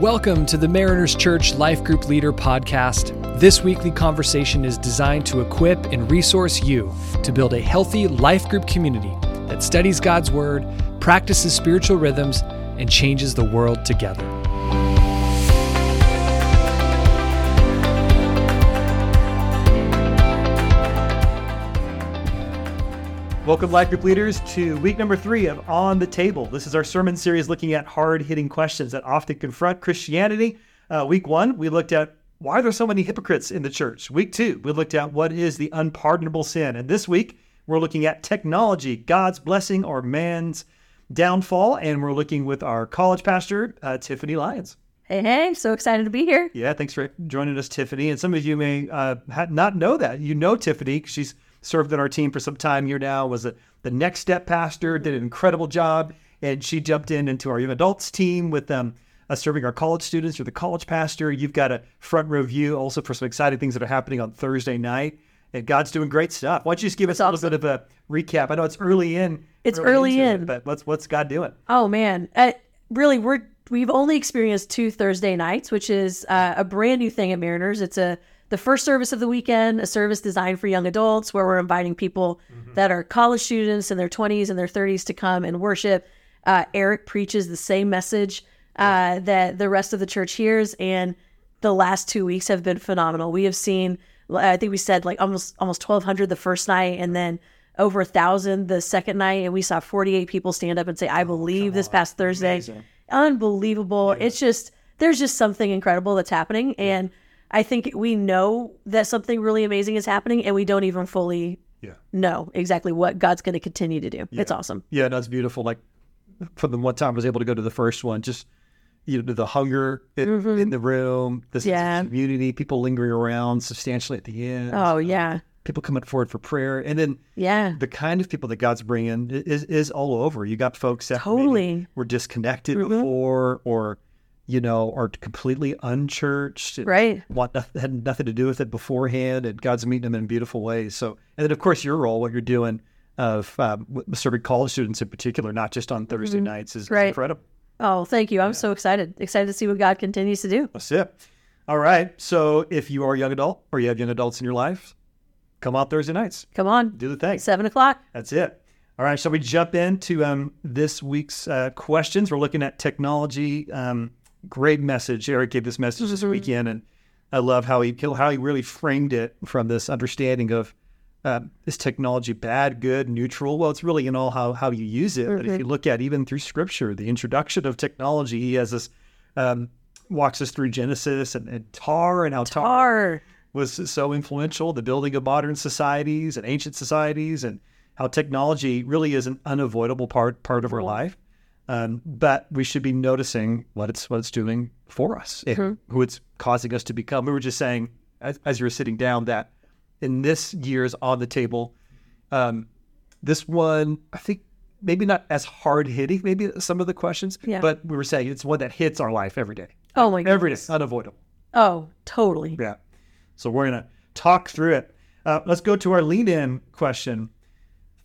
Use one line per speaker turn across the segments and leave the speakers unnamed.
Welcome to the Mariners Church Life Group Leader Podcast. This weekly conversation is designed to equip and resource you to build a healthy life group community that studies God's Word, practices spiritual rhythms, and changes the world together.
Welcome, Life Group Leaders, to week number three of On the Table. This is our sermon series looking at hard hitting questions that often confront Christianity. Uh, week one, we looked at why are there so many hypocrites in the church. Week two, we looked at what is the unpardonable sin. And this week, we're looking at technology, God's blessing or man's downfall. And we're looking with our college pastor, uh, Tiffany Lyons.
Hey, hey, so excited to be here.
Yeah, thanks for joining us, Tiffany. And some of you may uh, not know that. You know Tiffany. She's served on our team for some time here now, was a, the next step pastor, did an incredible job. And she jumped in into our young adults team with them. Uh, serving our college students. You're the college pastor. You've got a front row view also for some exciting things that are happening on Thursday night. And God's doing great stuff. Why don't you just give us a little bit of a recap? I know it's early in.
It's early, in,
it, but what's what's God doing?
Oh man, uh, really, we're we've only experienced two Thursday nights, which is uh, a brand new thing at Mariners. It's a the first service of the weekend, a service designed for young adults where we're inviting people mm-hmm. that are college students in their 20s and their 30s to come and worship. Uh, Eric preaches the same message uh, that the rest of the church hears, and the last two weeks have been phenomenal. We have seen, I think we said like almost almost 1,200 the first night, and then over a thousand the second night, and we saw 48 people stand up and say, "I oh, believe." This past Thursday, Amazing. unbelievable. Yeah. It's just there's just something incredible that's happening, and I think we know that something really amazing is happening and we don't even fully yeah. know exactly what God's going to continue to do. Yeah. It's awesome.
Yeah, that's beautiful. Like from the one time I was able to go to the first one, just you know the hunger in, mm-hmm. in the room, the yeah. community, people lingering around substantially at the end.
Oh yeah,
people coming forward for prayer, and then
yeah,
the kind of people that God's bringing is is all over. You got folks that
totally
were disconnected mm-hmm. before, or you know, are completely unchurched,
right?
Want had nothing to do with it beforehand, and God's meeting them in beautiful ways. So, and then of course your role, what you're doing of um, serving college students in particular, not just on Thursday mm-hmm. nights, is,
right.
incredible.
Oh, thank you! I'm yeah. so excited, excited to see what God continues to do.
That's it. All right. So, if you are a young adult or you have young adults in your life, come out Thursday nights.
Come on,
do the thing.
Seven o'clock.
That's it. All right. So we jump into um, this week's uh, questions. We're looking at technology. Um, great message. Eric gave this message this weekend, and I love how he how he really framed it from this understanding of uh, is technology bad, good, neutral? Well, it's really in all how how you use it. Mm-hmm. But if you look at even through Scripture, the introduction of technology, he has this um, walks us through Genesis and, and tar and how tar, tar was so influential, the building of modern societies and ancient societies, and how technology really is an unavoidable part part of our life. Um, but we should be noticing what it's what it's doing for us, mm-hmm. who it's causing us to become. We were just saying as, as you were sitting down that in this year's on the table, um, this one I think maybe not as hard hitting, maybe some of the questions, yeah. but we were saying it's one that hits our life every day.
Oh my,
every day, unavoidable.
Oh, totally.
Yeah. So we're gonna talk through it. Uh, let's go to our lean in question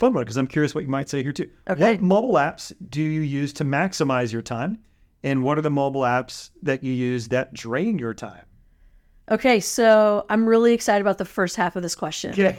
fun one because I'm curious what you might say here too.
Okay.
What mobile apps do you use to maximize your time? And what are the mobile apps that you use that drain your time?
Okay, so I'm really excited about the first half of this question.
Yeah,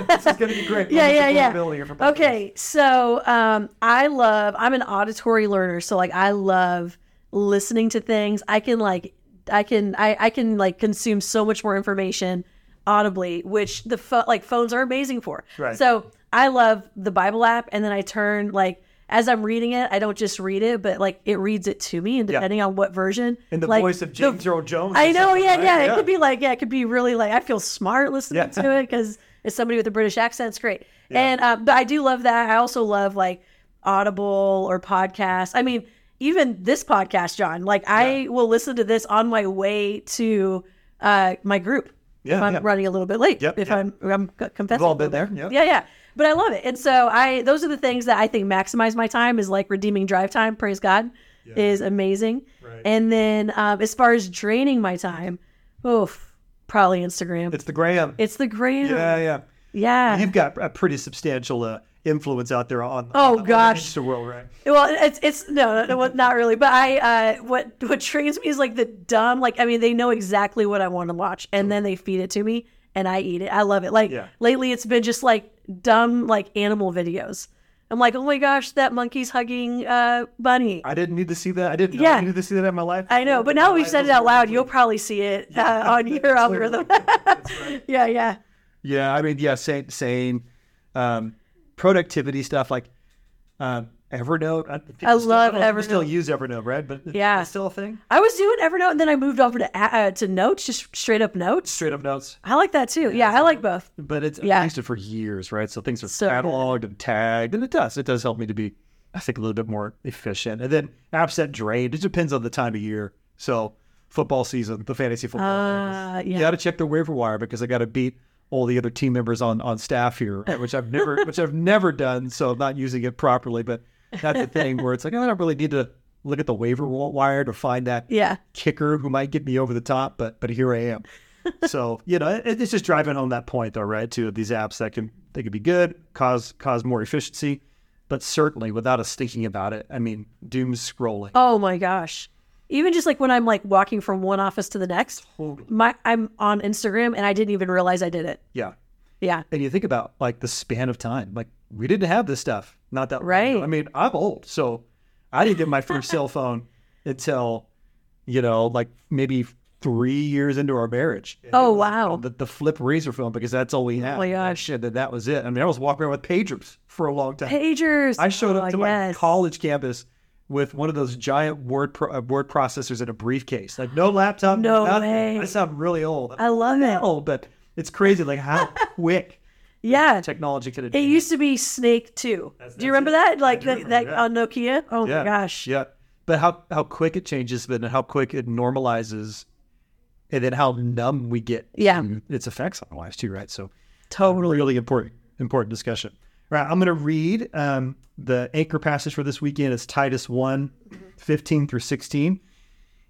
this is going to be great.
yeah, yeah, yeah. Okay, so um, I love. I'm an auditory learner, so like I love listening to things. I can like, I can, I, I can like consume so much more information audibly, which the fo- like phones are amazing for.
Right.
So I love the Bible app, and then I turn like as I'm reading it, I don't just read it, but like it reads it to me, and depending yeah. on what version.
In the
like,
voice of James Earl Jones.
I know, yeah, right? yeah, It could be like, yeah, it could be really like I feel smart listening yeah. to it because it's somebody with a British accent. It's great, and um, but I do love that. I also love like Audible or podcasts. I mean, even this podcast, John. Like I will listen to this on my way to uh, my group.
Yeah,
if I'm running a little bit late.
Yep,
if I'm I'm confessing.
We've all been there.
Yeah, yeah but I love it. And so I those are the things that I think maximize my time is like redeeming drive time. Praise God, yeah. is amazing. Right. And then um, as far as draining my time, oof, probably Instagram.
It's the gram.
It's the gram.
Yeah, yeah.
Yeah.
You've got a pretty substantial uh, influence out there on
Oh,
on the
gosh.
gangster world, right?
Well, it's it's no, no, no, not really. But I, uh, what what trains me is like the dumb. Like, I mean, they know exactly what I want to watch, and then they feed it to me, and I eat it. I love it. Like
Yeah.
lately, it's been just like dumb, like animal videos. I'm like, oh my gosh, that monkey's hugging uh bunny.
I didn't need to see that. I didn't
Yeah.
I needed to see that in my life.
I know, but now we've said it out loud, you'll probably see it uh, on your algorithm. yeah, yeah.
Yeah, I mean, yeah, same, same. Um, productivity stuff like um, Evernote. I,
I
still-
love
don't know Still
Evernote.
use Evernote, right? But
Yeah.
it's still a thing.
I was doing Evernote, and then I moved over to uh, to Notes, just straight up Notes.
Straight up notes.
I like that too. Yeah, I like both.
But it's
Yeah.
I used it for years, right? So things are
So
cataloged and tagged, and it does. It does help me to be, I think, a little bit more efficient. And then apps that drain. It depends on the time of year. So football season, the fantasy football.
Uh, yeah.
You got to check the waiver wire because I got to beat all the other team members on on staff here, which I've never which I've never done. So I'm not using it properly. But that's the thing where it's like I don't really need to look at the waiver wire to find that
Yeah.
kicker who might get me over the top. But but here I am. so you know it, it's just driving home that point though, right? To these apps that can they can be good, cause cause more efficiency, but certainly without us thinking about it. I mean, doom scrolling.
Oh my gosh. Even just like when I'm like walking from one office to the next, my I'm on Instagram and I didn't even realize I did it.
Yeah.
Yeah.
And you think about like the span of time. Like we didn't have this stuff not that.
Right.
I mean, I'm old, so I didn't get my first cell phone until you know, like maybe three years into our marriage.
Oh wow.
The, the flip Razr phone because that's all we had.
Oh my gosh.
And then that was it. I mean, I was walking around with pagers for a long time.
Pagers.
I showed up
Oh,
to my college campus with one of those giant word pro- uh, word processors in a briefcase. Like no laptop.
No
nothing.
way.
I sound really old.
I love it.
old, but it's crazy like how quick
Yeah.
technology could
It used to be Snake too. Do you remember that? Like that, that
yeah.
on Nokia? Oh my gosh.
Yeah. But how how quick it changes, but and how quick it normalizes, and then how numb we get.
Yeah.
to its effects on our lives too, right? So
Totally.
really important important discussion. Right. I'm going to read um, the anchor passage for this weekend. It's Titus 1, 15 through 16.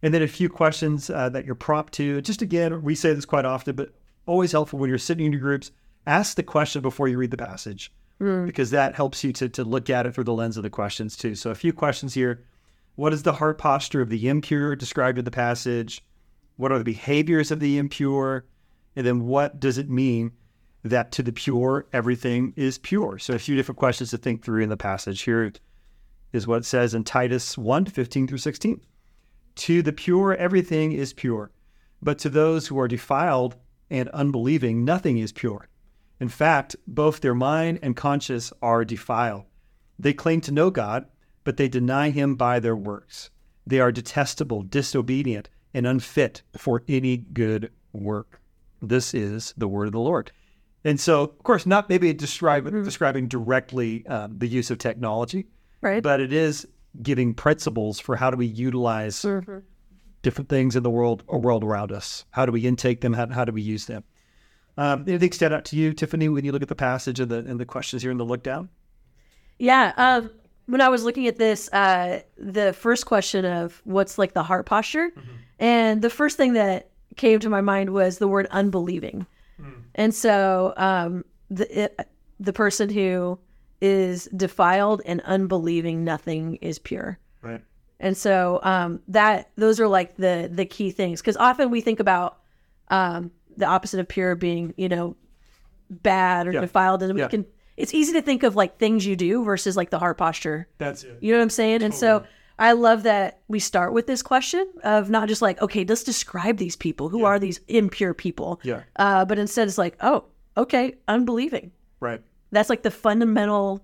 And then a few questions uh, that you're prompt to. Just again, we say this quite often, but always helpful when you're sitting in your groups. Ask the question before you read the passage mm. because that helps you to, to look at it through the lens of the questions too. So a few questions here. What is the heart posture of the impure described in the passage? What are the behaviors of the impure? And then what does it mean that to the pure, everything is pure? So a few different questions to think through in the passage. Here is what it says in Titus 1 15 through 16. To the pure, everything is pure. But to those who are defiled and unbelieving, nothing is pure. In fact, both their mind and conscience are defiled. They claim to know God, but they deny him by their works. They are detestable, disobedient, and unfit for any good work. This is the word of the Lord. And so, of course, not maybe describe, describing directly um, the use of technology,
Right.
but it is giving principles for how do we utilize different things in the world or world around us. How do we intake them? How, how do we use them? Um, anything stand out to you, Tiffany, when you look at the passage and the and the questions here in the look down?
Yeah. Um, when I was looking at this, uh, the first question of what's like the heart posture, and the first thing that came to my mind was the word unbelieving. And so um, the it, the person who is defiled and unbelieving, nothing is pure. And so um, that those are like the the key things because often we think about um, the opposite of pure being you know bad or
Yeah.
defiled, and we
Yeah.
can. It's easy to think of like things you do versus like the heart posture.
That's it.
You know what I'm saying? And so I love that we start with this question of not just like okay, let's describe these people. Who are these impure people?
Yeah.
Uh, but instead, it's like oh, okay, unbelieving.
Right.
That's like the fundamental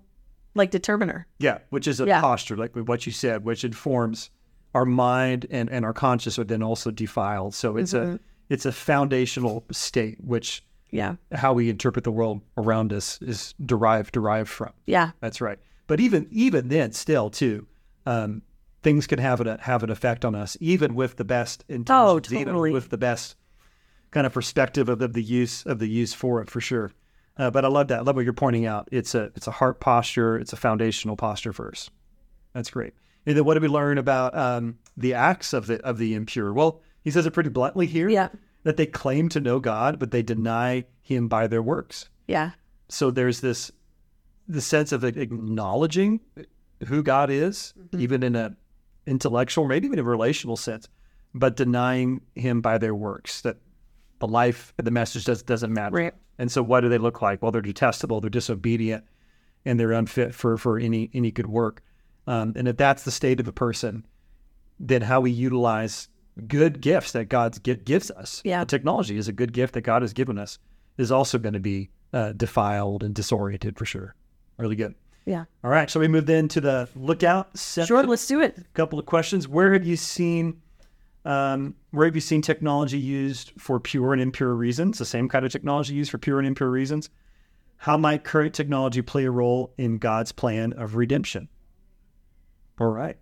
like determiner.
Yeah, which is a
Yeah.
posture, like what you said, which informs our mind and, and our conscious are then also defiled. So it's a it's a foundational state which
Yeah.
how we interpret the world around us is derived derived from.
Yeah.
That's right. But even even then, still too, um, things can have an have an effect on us, even with the best intentions, even
totally.
with the best kind of perspective of, of the use of the use for it for sure. Uh, but I love that. I love what you're pointing out. It's a it's a heart posture. It's a foundational posture first. That's great. And then what did we learn about um, the acts of the of the impure? Well, he says it pretty bluntly here.
Yeah.
That they claim to know God, but they deny Him by their works
Yeah.
so there's this the sense of acknowledging who God is, even in a intellectual, maybe even a relational sense, but denying Him by their works. That the life, the message does, doesn't matter.
Right.
And so, what do they look like? Well, they're detestable, they're disobedient, and they're unfit for for any any good work. Um, and if that's the state of a person, then how we utilize good gifts that God gi- gives us,
Yeah.
the technology is a good gift that God has given us, is also going to be uh, defiled and disoriented for sure. Really good.
Yeah.
All right, so we move then to the lookout section.
Sure, let's do it.
A couple of questions. Where have you seen um, where have you seen technology used for pure and impure reasons? The same kind of technology used for pure and impure reasons. How might current technology play a role in God's plan of redemption? All right,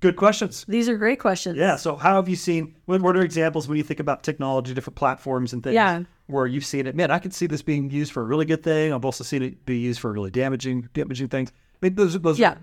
good questions.
These are great questions.
Yeah. So, how have you seen? What, what are examples when you think about technology, different platforms and things?
Yeah.
Where you've seen it, man, I can see this being used for a really good thing. I've also seen it be used for really damaging, damaging things. I mean, those, those
Yeah.
are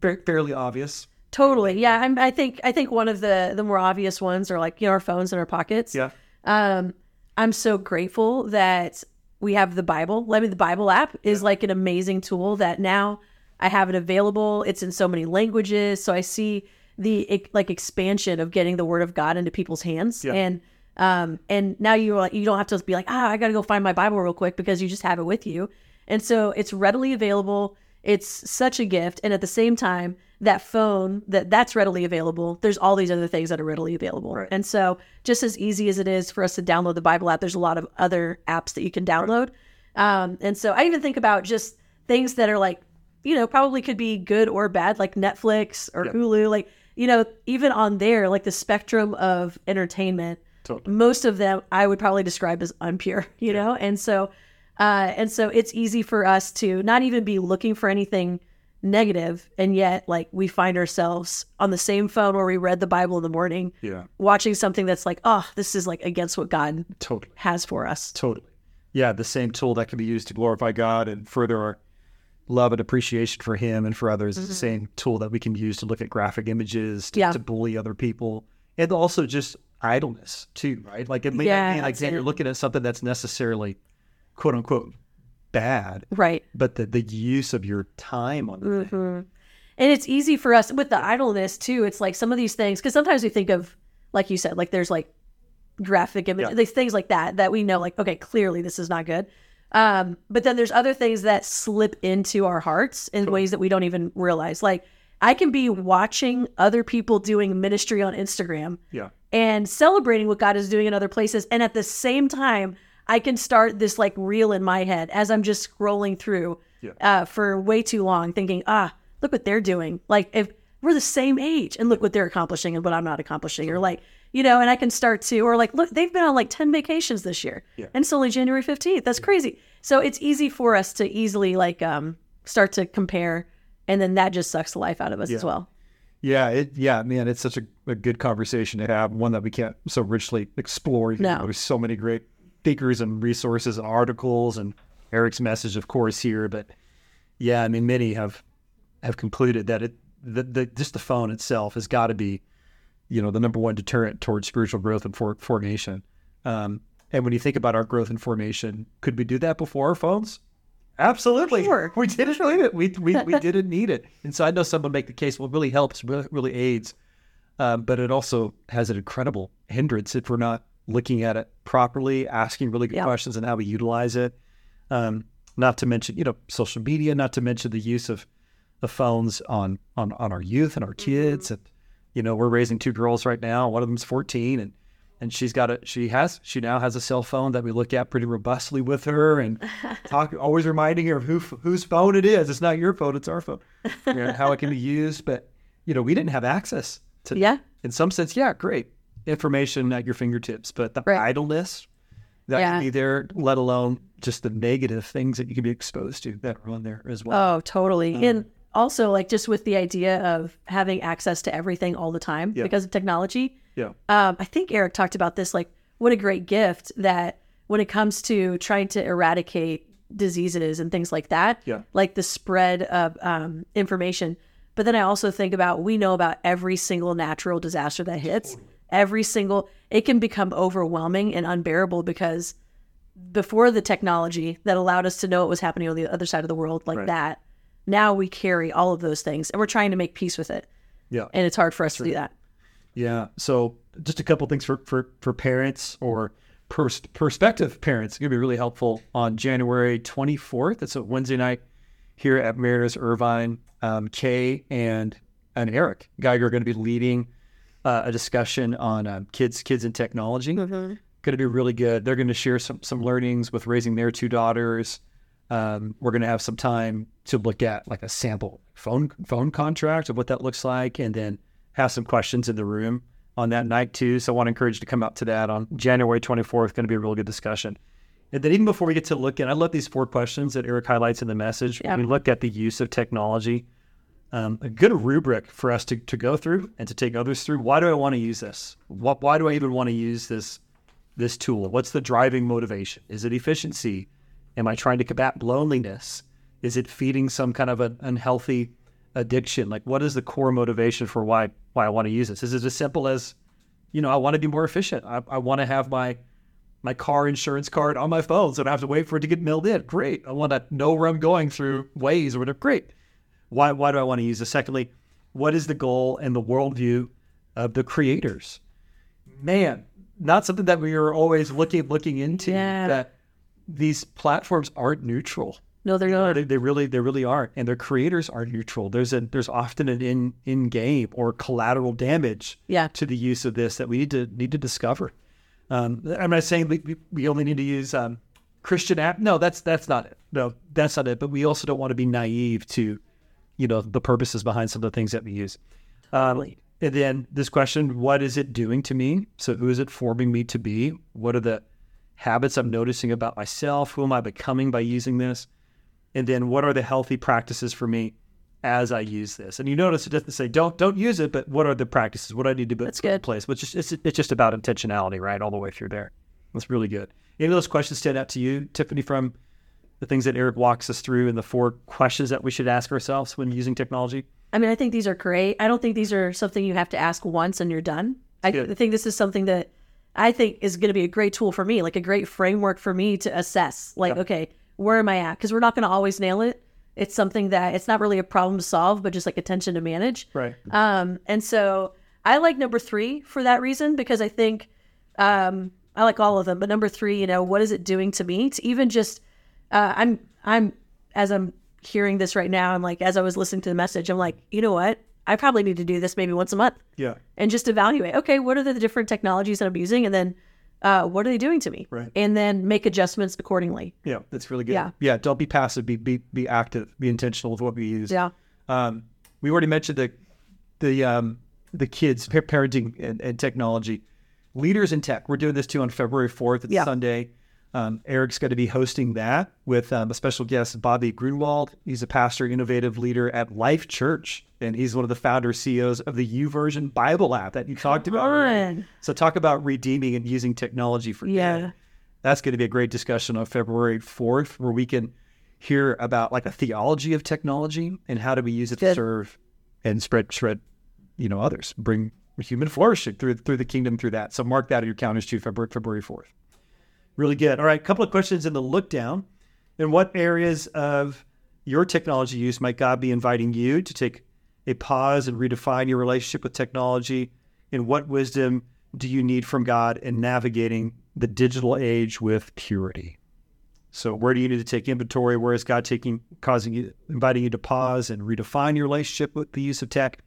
fa- fairly obvious.
Totally. Yeah. I'm, I think I think one of the the more obvious ones are like you know our phones in our pockets.
Yeah.
Um, I'm so grateful that we have the Bible. Let me the Bible app is like an amazing tool that now I have it available. It's in so many languages, so I see the like expansion of getting the Word of God into people's hands.
Yeah.
And um, and now you're like you don't have to be like ah I got to go find my Bible real quick because you just have it with you. And so it's readily available. It's such a gift, and at the same time, that phone that that's readily available. There's all these other things that are readily available,
Right.
and so just as easy as it is for us to download the Bible app, there's a lot of other apps that you can download. Um, and so I even think about just things that are like, you know, probably could be good or bad, like Netflix or
Yeah.
Hulu. Like, you know, even on there, like the spectrum of entertainment,
Totally.
most of them I would probably describe as unpure, you know? And so uh and so it's easy for us to not even be looking for anything negative and yet like we find ourselves on the same phone where we read the Bible in the morning
Yeah.
watching something that's like, oh, this is like against what God
Totally.
has for us.
Totally. Yeah, the same tool that can be used to glorify God and further our love and appreciation for Him and for others is the same tool that we can use to look at graphic images, to,
Yeah.
to bully other people, and also just idleness too, right? Like it may
Yeah,
not be like you're looking at something that's necessarily quote unquote bad,
Right.
but the, the use of your time on the thing.
hmm And it's easy for us with the idleness too. It's like some of these things because sometimes we think of, like you said, like there's like graphic images,
Yeah.
these things like that that we know, like okay, clearly this is not good. Um, but then there's other things that slip into our hearts in ways that we don't even realize. Like I can be watching other people doing ministry on Instagram
Yeah.
and celebrating what God is doing in other places. And at the same time, I can start this like reel in my head as I'm just scrolling through
Yeah.
uh, for way too long, thinking, ah, look what they're doing. Like if we're the same age and look what they're accomplishing and what I'm not accomplishing, or like, you know, and I can start to, or like, look, they've been on like 10 vacations this year
Yeah.
and it's only January 15th. That's crazy. So it's easy for us to easily like um, start to compare. And then that just sucks the life out of us as well.
Yeah, it, yeah, man, it's such a, a good conversation to have, one that we can't so richly explore. You
No.
know, There's so many great speakers and resources and articles, and Eric's message, of course, here. But yeah, I mean, many have have concluded that it the, the just the phone itself has got to be, you know, the number one deterrent towards spiritual growth and for, formation. Um, and when you think about our growth and formation, could we do that before our phones? Absolutely.
Sure.
We didn't need it. We, we, we didn't need it. And so I know someone make the case, well, it really helps, really, really aids. Um, but it also has an incredible hindrance if we're not looking at it properly, asking really good
Yeah.
questions and how we utilize it. Um, not to mention, you know, social media, not to mention the use of the phones on, on, on our youth and our kids. And, you know, we're raising two girls right now. One of them's 14 and, and she's got a, she has, she now has a cell phone that we look at pretty robustly with her and talk, always reminding her of who, whose phone it is. It's not your phone, it's our phone, you know, how it can be used. But, you know, we didn't have access to,
Yeah.
in some sense, yeah, great information at your fingertips, but the
Right.
idleness that
Yeah.
can be there, let alone just the negative things that you can be exposed to that are on there as well.
Oh, totally. and also, like, just with the idea of having access to everything all the time
Yeah.
because of technology.
yeah,
Um, I think Eric talked about this. Like, what a great gift that when it comes to trying to eradicate diseases and things like that,
Yeah.
like the spread of um, information. But then I also think about we know about every single natural disaster that hits. Every single, it can become overwhelming and unbearable because before the technology that allowed us to know what was happening on the other side of the world like
Right.
that, now we carry all of those things and we're trying to make peace with it.
Yeah.
And it's hard for us to do that.
Yeah. So just a couple things for for for parents or pers- prospective parents. It's gonna be really helpful on January 24th. It's a Wednesday night here at Mariners Irvine. Um, Kaye and and Eric Geiger are going to be leading uh, a discussion on um, kids kids and technology. Going to be really good. They're going to share some some learnings with raising their two daughters. Um, we're going to have some time to look at like a sample phone phone contract of what that looks like, and then have some questions in the room on that night too. So I want to encourage you to come out to that on January 24th. Going to be a really good discussion. And then even before we get to look at, I love these four questions that Eric highlights in the message.
Yeah.
We look at the use of technology. Um, a good rubric for us to, to go through and to take others through. Why do I want to use this? What, why do I even want to use this this tool? What's the driving motivation? Is it efficiency? Am I trying to combat loneliness? Is it feeding some kind of an unhealthy addiction? Like, what is the core motivation for why why I want to use this? Is it as simple as, you know, I want to be more efficient. I, I want to have my my car insurance card on my phone, so I don't have to wait for it to get mailed in. Great. I want to know where I'm going through Waze or whatever. Great. Why why do I want to use this? Secondly, what is the goal and the worldview of the creators? Man, not something that we are always looking looking into.
Yeah.
That these platforms aren't neutral.
No, they're not.
They, they really they really aren't, and their creators are neutral. There's a there's often an in in game or collateral damage
Yeah.
to the use of this that we need to need to discover. Um, I'm not saying we, we- we only need to use um, Christian app. No, that's that's not it. No, that's not it. But we also don't want to be naive to, you know, the purposes behind some of the things that we use. Um, and then this question: What is it doing to me? So who is it forming me to be? What are the habits I'm noticing about myself? Who am I becoming by using this? And then what are the healthy practices for me as I use this? And you notice it doesn't say don't don't use it, but what are the practices? What do I need to put in place? Which is it's, it's just about intentionality, right, all the way through there. That's really good. Any of those questions stand out to you, Tiffany, from the things that Eric walks us through and the four questions that we should ask ourselves when using technology?
I mean, I think these are great. I don't think these are something you have to ask once and you're done. I
Good.
Think this is something that I think is going to be a great tool for me, like a great framework for me to assess. Like,
Yeah.
okay, where am I at? Because we're not going to always nail it. It's something that it's not really a problem to solve, but just like attention to manage.
Right.
Um, and so I like number three for that reason because I think um, I like all of them. But number three, you know, what is it doing to me? To even just, uh, I'm, I'm, as I'm hearing this right now, I'm like, as I was listening to the message, I'm like, you know what? I probably need to do this maybe once a month
Yeah.
and just evaluate. Okay, what are the different technologies that I'm using, and then uh, what are they doing to me?
Right.
And then make adjustments accordingly.
Yeah. That's really good.
Yeah.
Yeah. Don't be passive. Be be be active. Be intentional with what we use.
Yeah.
Um, we already mentioned the the um, the kids parenting and, and technology leaders in tech. We're doing this too on February fourth. It's
Yeah.
Sunday. Um, Eric's going to be hosting that with um, a special guest, Bobby Gruenewald. He's a pastor, innovative leader at Life Church, and he's one of the founder CEOs of the YouVersion Bible app that you talked about.
on.
So talk about redeeming and using technology for
Yeah.
good. That's going to be a great discussion on February 4th, where we can hear about like a theology of technology and how do we use it to serve and spread, spread, you know, others, bring human flourishing through through the kingdom through that. So mark that in your calendars too, February February 4th. Really good. All right, a couple of questions in the look down. In what areas of your technology use might God be inviting you to take a pause and redefine your relationship with technology? And what wisdom do you need from God in navigating the digital age with purity? So, where do you need to take inventory? Where is God taking, causing you, inviting you to pause and redefine your relationship with the use of tech?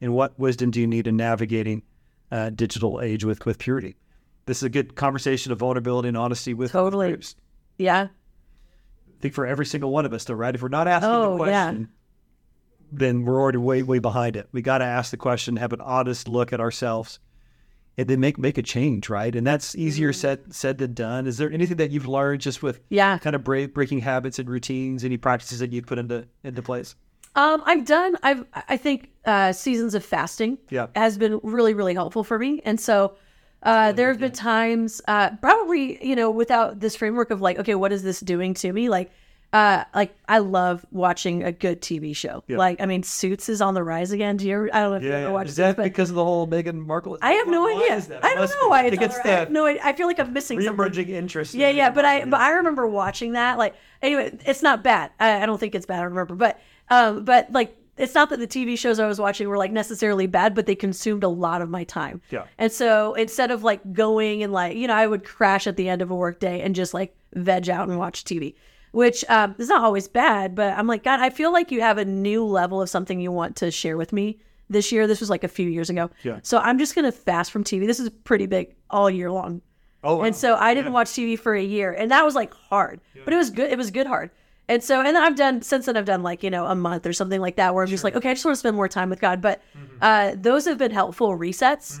And what wisdom do you need in navigating uh, digital age with with purity? This is a good conversation of vulnerability and honesty with
Totally.
groups.
Yeah.
I think for every single one of us, though, right? If we're not asking
Oh,
the
yeah.
question, then we're already way, way behind it. We got to ask the question, have an honest look at ourselves, and then make make a change, right? And that's easier
Mm-hmm.
said said than done. Is there anything that you've learned just with
Yeah.
kind of break, breaking habits and routines? Any practices that you've put into into place?
Um, I've done. I've. I think uh, seasons of fasting.
Yeah.
has been really really helpful for me, and so uh, there have been times, uh, probably you know, without this framework of like, okay, what is this doing to me? Like, uh, like I love watching a good TV show. Like, I mean, Suits is on the rise again. Do you? I don't know if you ever watched
Is that
Suits,
because of the whole Meghan Markle?
I have no idea. I don't know why
I
it's
think
on the rise. I no idea. I feel like I'm missing something.
re-emerging interest.
Yeah,
in
yeah, but I but I remember watching that. Like anyway, it's not bad. I, I don't think it's bad. I remember, but Um, but like, it's not that the TV shows I was watching were like necessarily bad, but they consumed a lot of my time.
Yeah.
And so instead of like going and like, you know, I would crash at the end of a work day and just like veg out and watch TV, which um, is not always bad. But I'm like, God, I feel like you have a new level of something you want to share with me this year. This was like a few years ago.
Yeah.
So I'm just going to fast from TV. This is pretty big all year long.
Oh, wow.
And so I didn't watch TV for a year, and that was like hard, yeah. but it was good. It was good hard. And so, and then I've done since then. I've done like you know a month or something like that, where I'm just like, okay, I just want to spend more time with God. But
Mm-hmm.
uh, those have been helpful resets.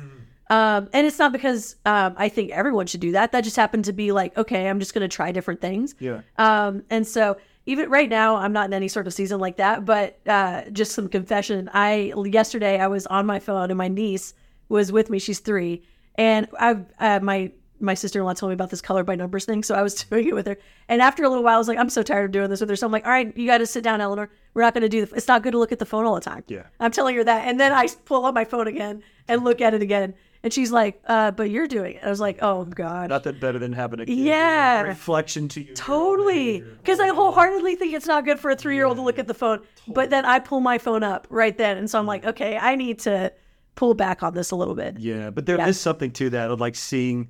Um, and it's not because um, I think everyone should do that. That just happened to be like, okay, I'm just going to try different things.
Yeah.
Um, and so even right now, I'm not in any sort of season like that. But uh, just some confession. I yesterday I was on my phone and my niece was with me. She's three, and I uh, my my sister in law told me about this color by numbers thing, so I was doing it with her. And after a little while, I was like, I'm so tired of doing this with her. So I'm like, all right, you got to sit down, Eleanor. We're not going to do. The, it's not good to look at the phone all the time.
Yeah.
I'm telling her that, and then I pull up my phone again and look at it again, and she's like, uh, but you're doing it. I was like, oh god.
Nothing better than having a kid,
Yeah.
reflection to you.
Totally. Because I wholeheartedly think it's not good for a three year old to look at the phone. But then I pull my phone up right then. And so I'm like, okay, I need to pull back on this a little bit.
Yeah, but there is
Yeah.
something to that of like seeing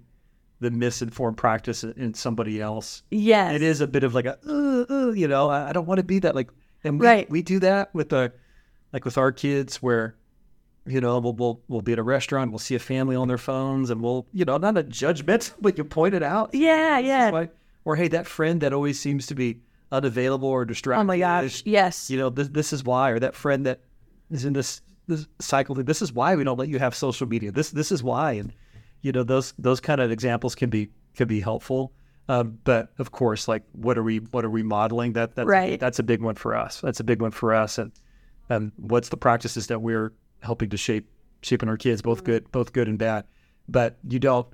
the misinformed practice in- somebody else.
Yes.
It is a bit of like a, uh, uh, you know, I, I don't want to be that. Like, and we,
Right.
we do that with the, like with our kids where, you know, we'll, we'll we'll be at a restaurant, we'll see a family on their phones, and we'll, you know, not a judgment, but you point it out.
Yeah, yeah.
why- or hey, that friend that always seems to be unavailable or distracted.
Oh my gosh. Yes.
You know, this this is why, or that friend that is in this this cycle. This is why we don't let you have social media. This this is why, and you know those those kind of examples can be can be helpful. Um, but of course, like what are we what are we modeling? That that's
Right.
that's a big one for us. That's a big one for us. And and what's the practices that we're helping to shape shaping our kids, both good both good and bad. But you don't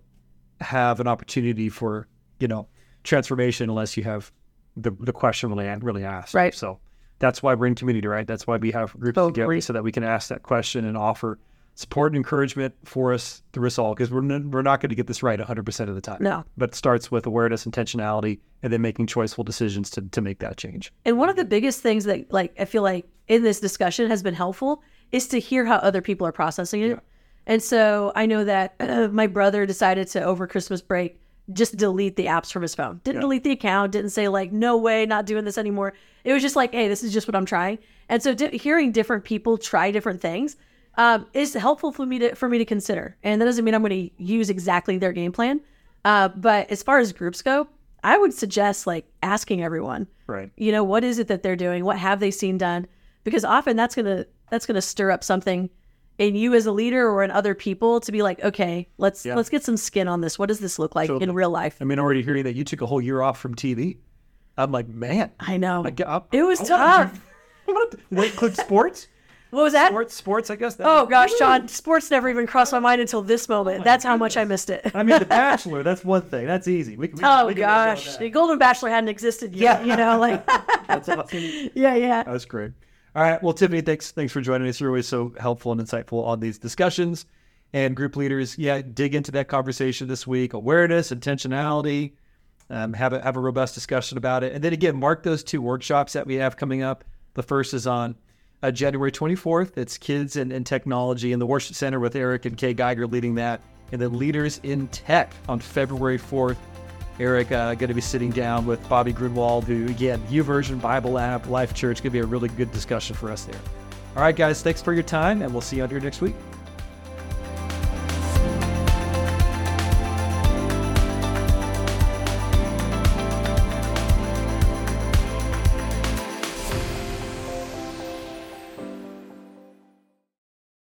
have an opportunity for you know transformation unless you have the the question really really asked.
Right.
So that's why we're in community, right? That's why we have groups
Totally.
together so that we can ask that question and offer support and encouragement for us through us all because we're n- we're not going to get this right 100% of the time.
No.
But it starts with awareness, intentionality, and then making choiceful decisions to, to make that change.
And one of the biggest things that like I feel like in this discussion has been helpful is to hear how other people are processing it. And so I know that uh, my brother decided to over Christmas break just delete the apps from his phone. Didn't delete the account, didn't say like no way, not doing this anymore. It was just like, hey, this is just what I'm trying. And so di- hearing different people try different things um, is helpful for me to for me to consider. And that doesn't mean I'm going to use exactly their game plan. Uh, but as far as groups go, I would suggest like asking everyone
Right.
you know what is it that they're doing what have they seen done because often that's gonna that's gonna stir up something in you as a leader or in other people to be like okay let's
Yeah.
let's get some skin on this what does this look like
Totally.
in real life
I mean, already hearing that you took a whole year off from TV, I'm like, man,
i know
I up.
it was tough
Did they include sports?
What was that
Sports, sports. I guess. That,
oh gosh john sports never even crossed my mind until this moment that's how much i missed it
I mean, The Bachelor. That's one thing. That's easy. We, we,
oh
we can let go of
gosh the golden bachelor hadn't existed yet Yeah. you know like
That's
yeah yeah
That's great. All right. Well, Tiffany, thanks thanks for joining us. You're always so helpful and insightful on these discussions. And group leaders, yeah, dig into that conversation this week. Awareness, intentionality. Um, have a have a robust discussion about it. And then again, mark those two workshops that we have coming up. The first is on uh, January 24th. It's Kids and, and Technology in the Worship Center with Eric and Kaye Geiger leading that. And then Leaders in Tech on February 4th. Eric uh, going to be sitting down with Bobby Gruenewald, who again, YouVersion Bible app, Life Church, going to be a really good discussion for us there. All right, guys, thanks for your time, and we'll see you out here next week.